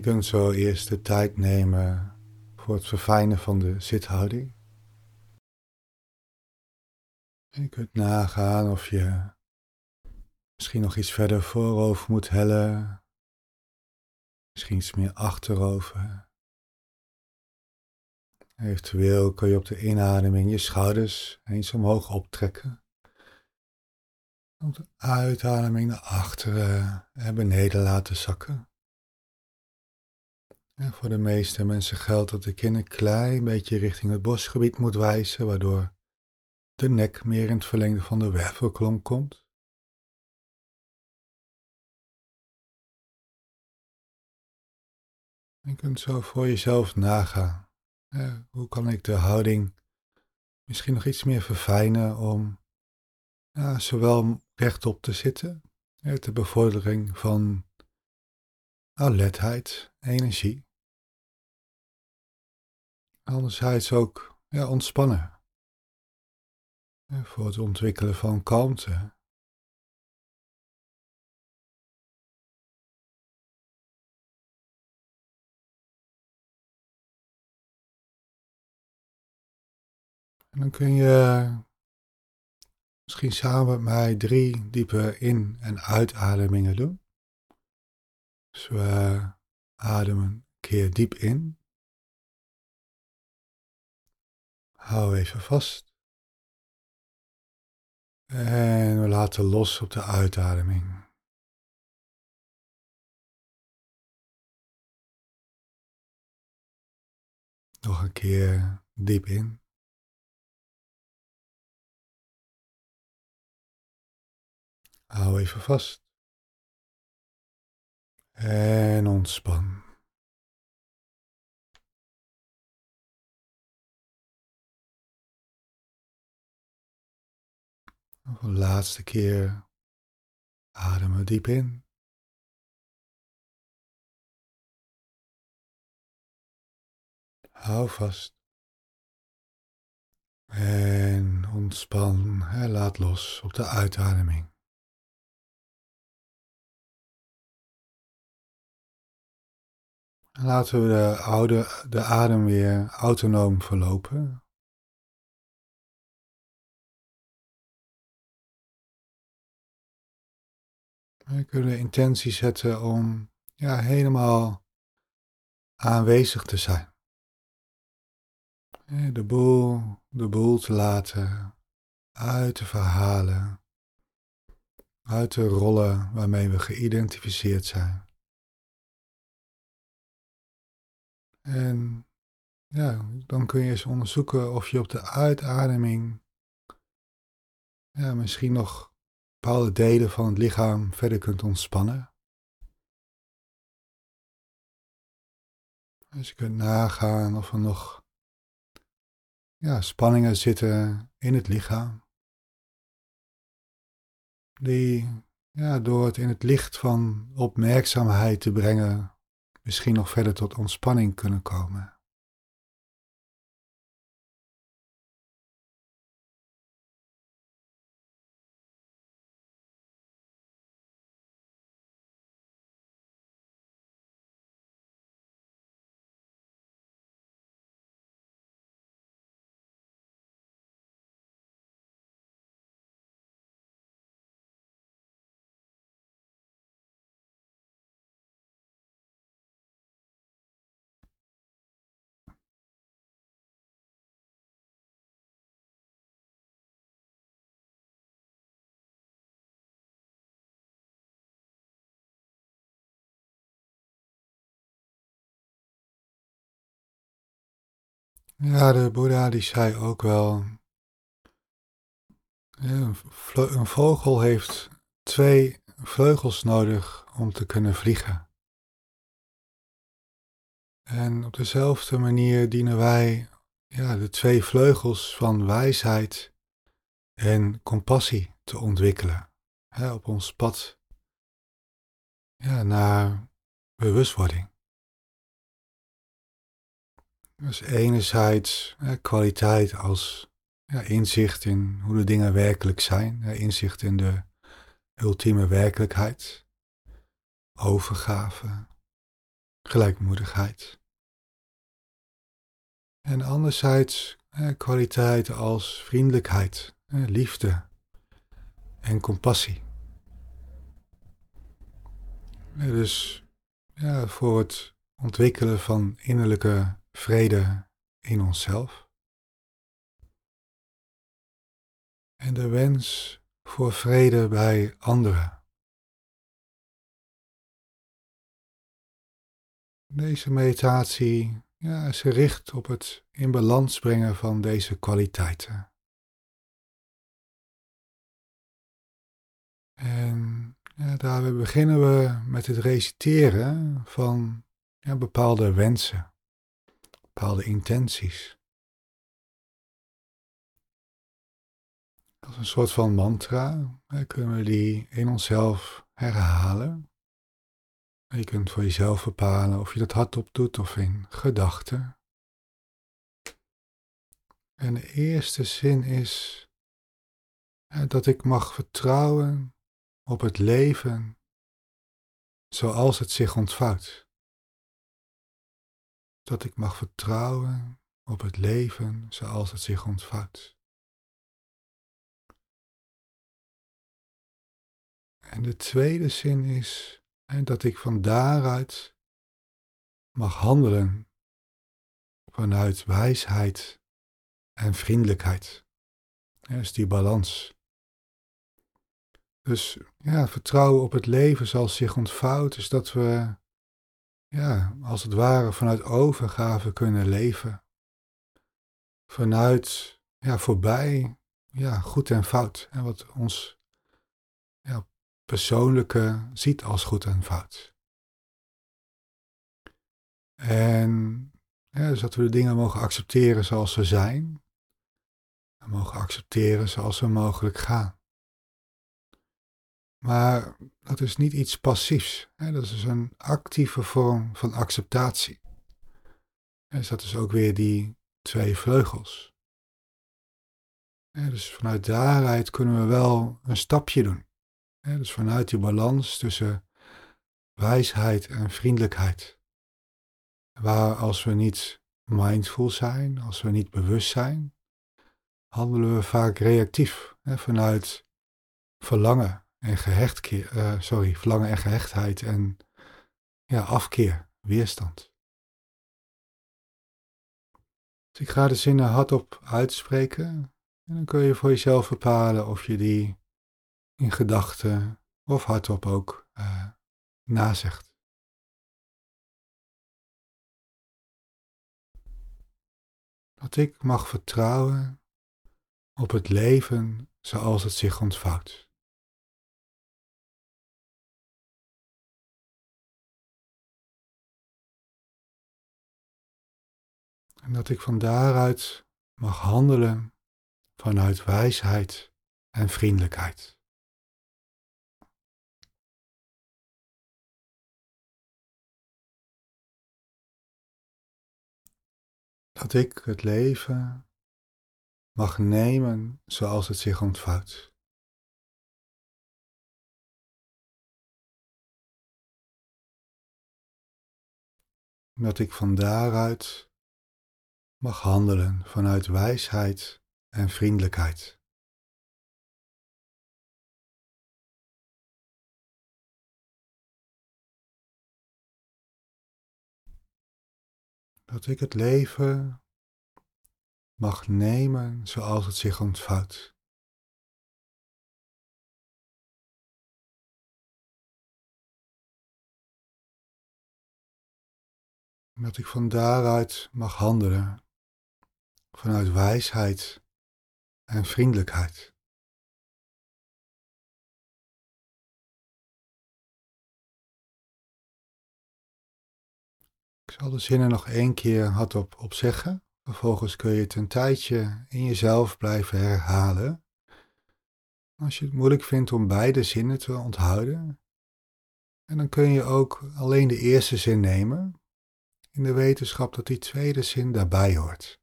Je kunt zo eerst de tijd nemen voor het verfijnen van de zithouding. Je kunt nagaan of je misschien nog iets verder voorover moet hellen, misschien iets meer achterover. Eventueel kun je op de inademing je schouders eens omhoog optrekken. Op de uitademing naar achteren en beneden laten zakken. En voor de meeste mensen geldt dat de kin een klein beetje richting het bosgebied moet wijzen, waardoor de nek meer in het verlengde van de wervelkolom komt. Je kunt zo voor jezelf nagaan. hoe kan ik de houding misschien nog iets meer verfijnen om ja, zowel rechtop te zitten, ter bevordering van alertheid, energie. Anderzijds ook ja, ontspannen. voor het ontwikkelen van kalmte. En dan kun je misschien samen met mij drie diepe in- en uitademingen doen. Dus we ademen een keer diep in. Hou even vast. En we laten los op de uitademing. Nog een keer diep in. Hou even vast. En ontspan. Nog een laatste keer ademen diep in. Hou vast. En ontspan en laat los op de uitademing. Laten we de, oude, de adem weer autonoom verlopen. We kunnen intentie zetten om ja, helemaal aanwezig te zijn. De boel, de boel te laten uit te verhalen, uit de rollen waarmee we geïdentificeerd zijn. En ja, dan kun je eens onderzoeken of je op de uitademing ja, misschien nog bepaalde delen van het lichaam verder kunt ontspannen. Dus je kunt nagaan of er nog ja, spanningen zitten in het lichaam. Die ja, door het in het licht van opmerkzaamheid te brengen misschien nog verder tot ontspanning kunnen komen. Ja, de Boeddha die zei ook wel, een vogel heeft twee vleugels nodig om te kunnen vliegen. En op dezelfde manier dienen wij ja, de twee vleugels van wijsheid en compassie te ontwikkelen hè, op ons pad ja, naar bewustwording. Dus enerzijds kwaliteit als ja, inzicht in hoe de dingen werkelijk zijn, inzicht in de ultieme werkelijkheid, overgave, gelijkmoedigheid. En anderzijds kwaliteiten als vriendelijkheid, liefde en compassie. Dus ja, voor het ontwikkelen van innerlijke vrede in onszelf. En de wens voor vrede bij anderen. Deze meditatie ja, is gericht op het in balans brengen van deze kwaliteiten. En ja, daarbij beginnen we met het reciteren van ja, bepaalde wensen, bepaalde intenties. Als een soort van mantra kunnen we die in onszelf herhalen. je kunt voor jezelf bepalen of je dat hardop doet of in gedachten. En de eerste zin is dat ik mag vertrouwen op het leven zoals het zich ontvouwt. Dat ik mag vertrouwen op het leven zoals het zich ontvouwt. En de tweede zin is dat ik van daaruit mag handelen vanuit wijsheid en vriendelijkheid. Dat is die balans. Dus ja, vertrouwen op het leven zoals zich ontvouwt, is dat we, ja, als het ware vanuit overgave kunnen leven. Vanuit, ja, voorbij, ja, goed en fout. En wat ons ja, persoonlijke ziet als goed en fout. En ja, dus dat we de dingen mogen accepteren zoals ze zijn. En mogen accepteren zoals ze mogelijk gaan. Maar dat is niet iets passiefs. Hè? Dat is een actieve vorm van acceptatie. Dus dat is ook weer die twee vleugels. Dus vanuit daaruit kunnen we wel een stapje doen. Dus vanuit die balans tussen wijsheid en vriendelijkheid. Waar als we niet mindful zijn, als we niet bewust zijn, handelen we vaak reactief. Vanuit verlangen en gehecht, uh, sorry, verlangen en gehechtheid en ja, afkeer, weerstand. Dus ik ga de zinnen hardop uitspreken en dan kun je voor jezelf bepalen of je die in gedachten of hardop ook uh, nazegt. Dat ik mag vertrouwen op het leven zoals het zich ontvouwt. En dat ik van daaruit mag handelen vanuit wijsheid en vriendelijkheid. Dat ik het leven mag nemen zoals het zich ontvouwt. Dat ik van daaruit mag handelen vanuit wijsheid en vriendelijkheid. Dat ik het leven mag nemen zoals het zich ontvouwt. Dat ik van daaruit mag handelen vanuit wijsheid en vriendelijkheid. Ik zal de zinnen nog één keer hardop opzeggen. Vervolgens kun je het een tijdje in jezelf blijven herhalen. Als je het moeilijk vindt om beide zinnen te onthouden, en dan kun je ook alleen de eerste zin nemen, in de wetenschap dat die tweede zin daarbij hoort.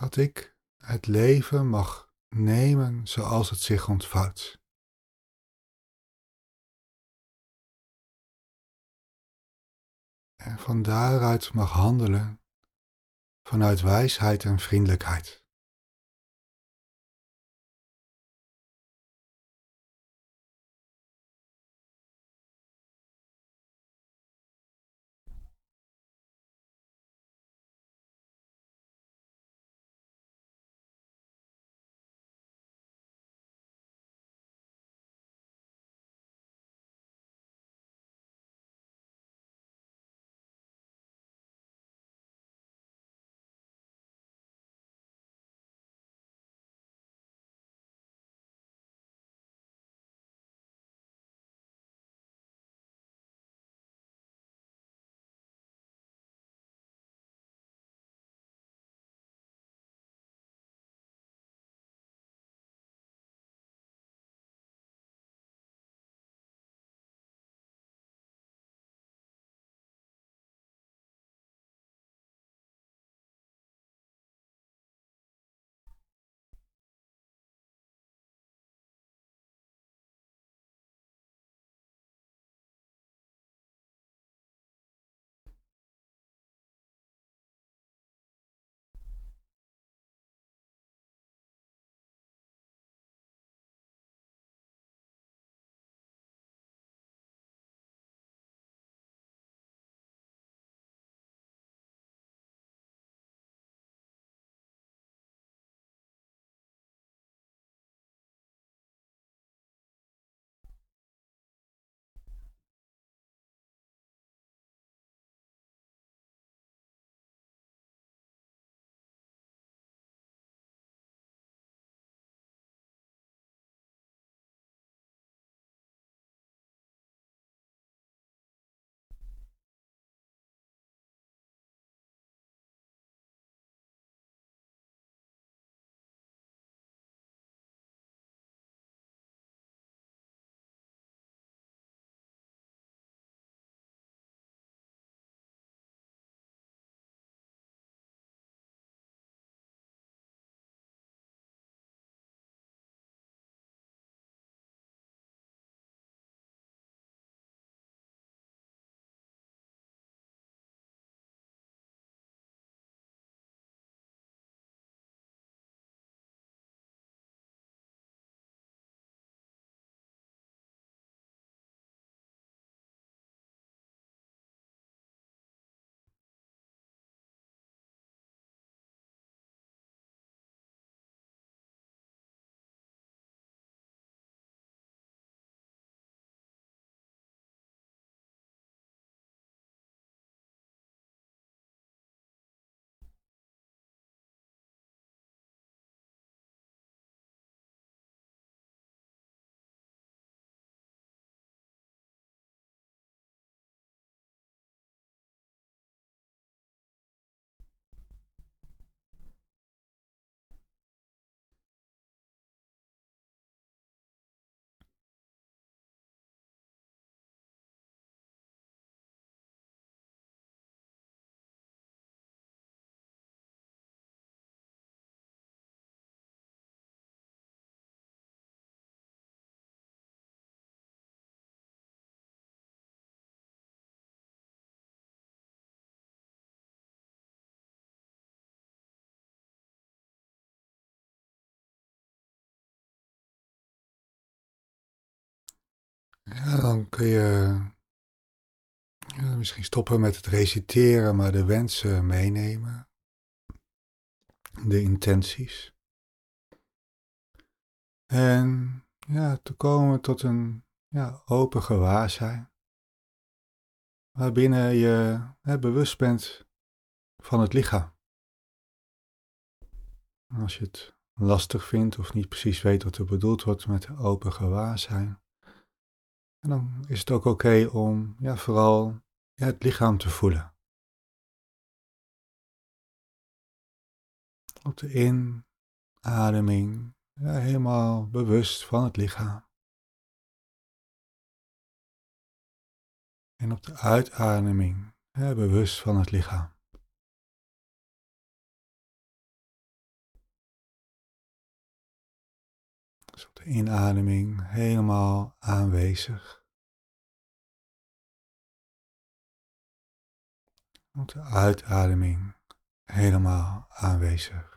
dat ik het leven mag nemen zoals het zich ontvouwt. En van daaruit mag handelen vanuit wijsheid en vriendelijkheid. Kun je ja, misschien stoppen met het reciteren, maar de wensen meenemen. De intenties. En ja, te komen tot een ja, open gewaarzijn. Waarbinnen je hè, bewust bent van het lichaam. Als je het lastig vindt of niet precies weet wat er bedoeld wordt met open gewaarzijn, en dan is het ook oké om ja, vooral het lichaam te voelen. Op de inademing ja, helemaal bewust van het lichaam. En op de uitademing bewust van het lichaam. De inademing helemaal aanwezig. Op de uitademing helemaal aanwezig.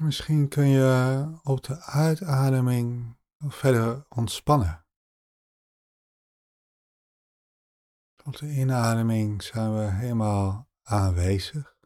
Misschien kun je op de uitademing verder ontspannen. Op de inademing zijn we helemaal aanwezig.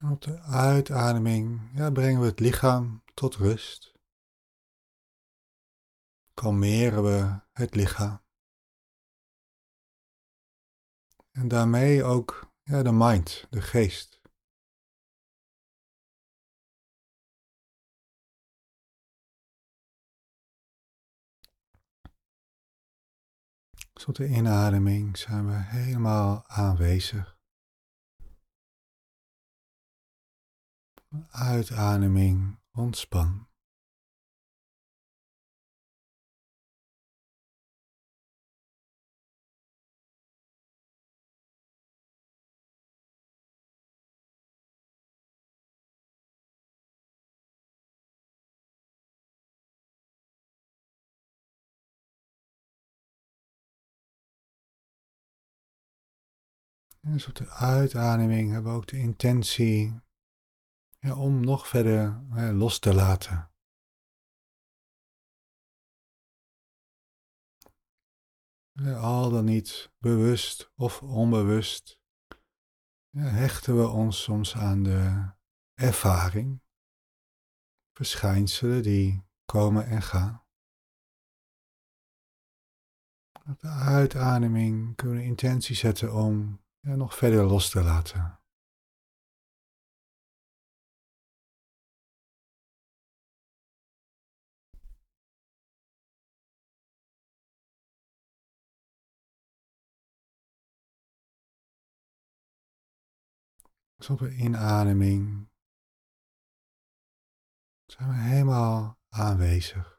op de uitademing ja, brengen we het lichaam tot rust. Kalmeren we het lichaam. En daarmee ook ja, de mind, de geest. Tot de inademing zijn we helemaal aanwezig. Uitademing ontspan. Dus op de uitademing hebben we ook de intentie ja, om nog verder los te laten. al dan niet bewust of onbewust hechten we ons soms aan de ervaring, verschijnselen die komen en gaan. Op de uitademing kunnen we intentie zetten om en nog verder los te laten. Dus op een inademing zijn we helemaal aanwezig.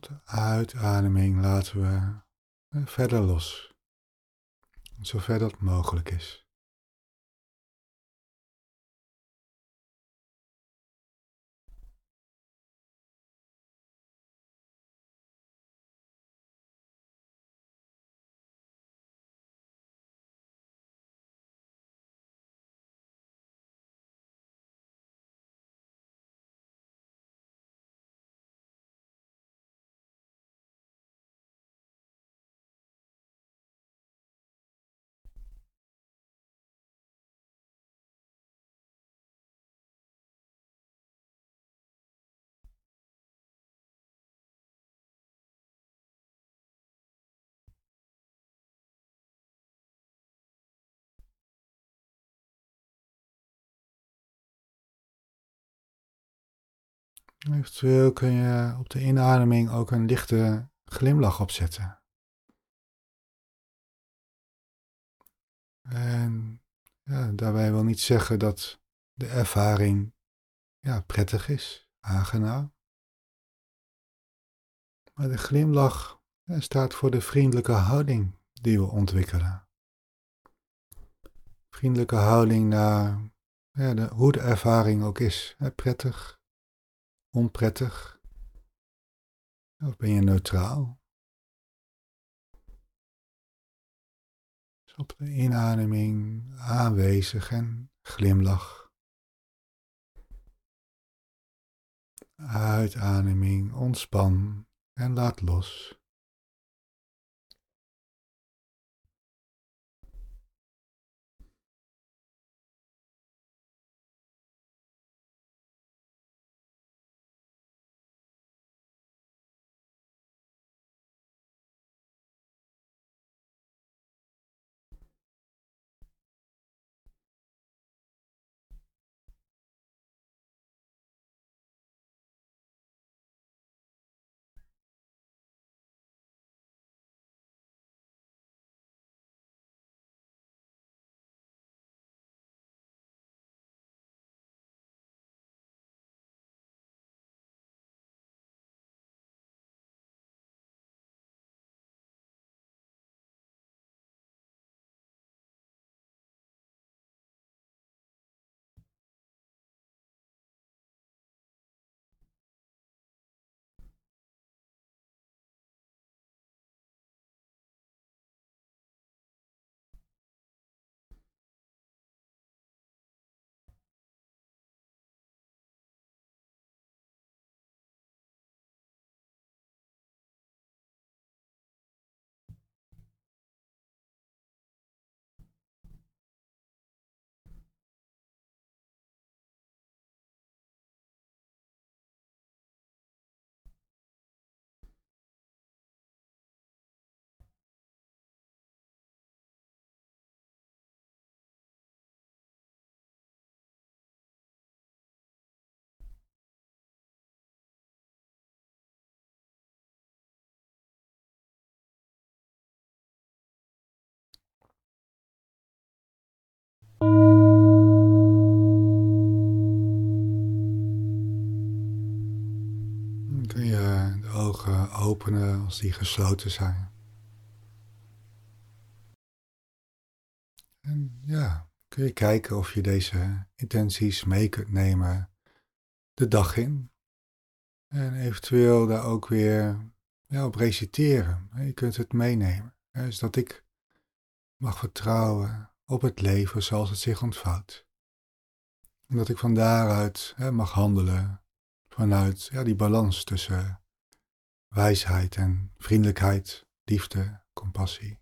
De uitademing laten we verder los, zover dat mogelijk is. Eventueel kun je op de inademing ook een lichte glimlach opzetten. En ja, daarbij wil niet zeggen dat de ervaring ja, prettig is, aangenaam. Maar de glimlach staat voor de vriendelijke houding die we ontwikkelen. Vriendelijke houding naar ja, hoe de ervaring ook is. prettig, onprettig? Of ben je neutraal? Dus op de inademing aanwezig en glimlach. Uitademing ontspan en laat los. Openen als die gesloten zijn. En ja, kun je kijken of je deze intenties mee kunt nemen de dag in. En eventueel daar ook weer ja, op reciteren. Je kunt het meenemen. Dus dat ik mag vertrouwen op het leven zoals het zich ontvouwt. En dat ik van daaruit mag handelen vanuit ja, die balans tussen wijsheid en vriendelijkheid, liefde, compassie.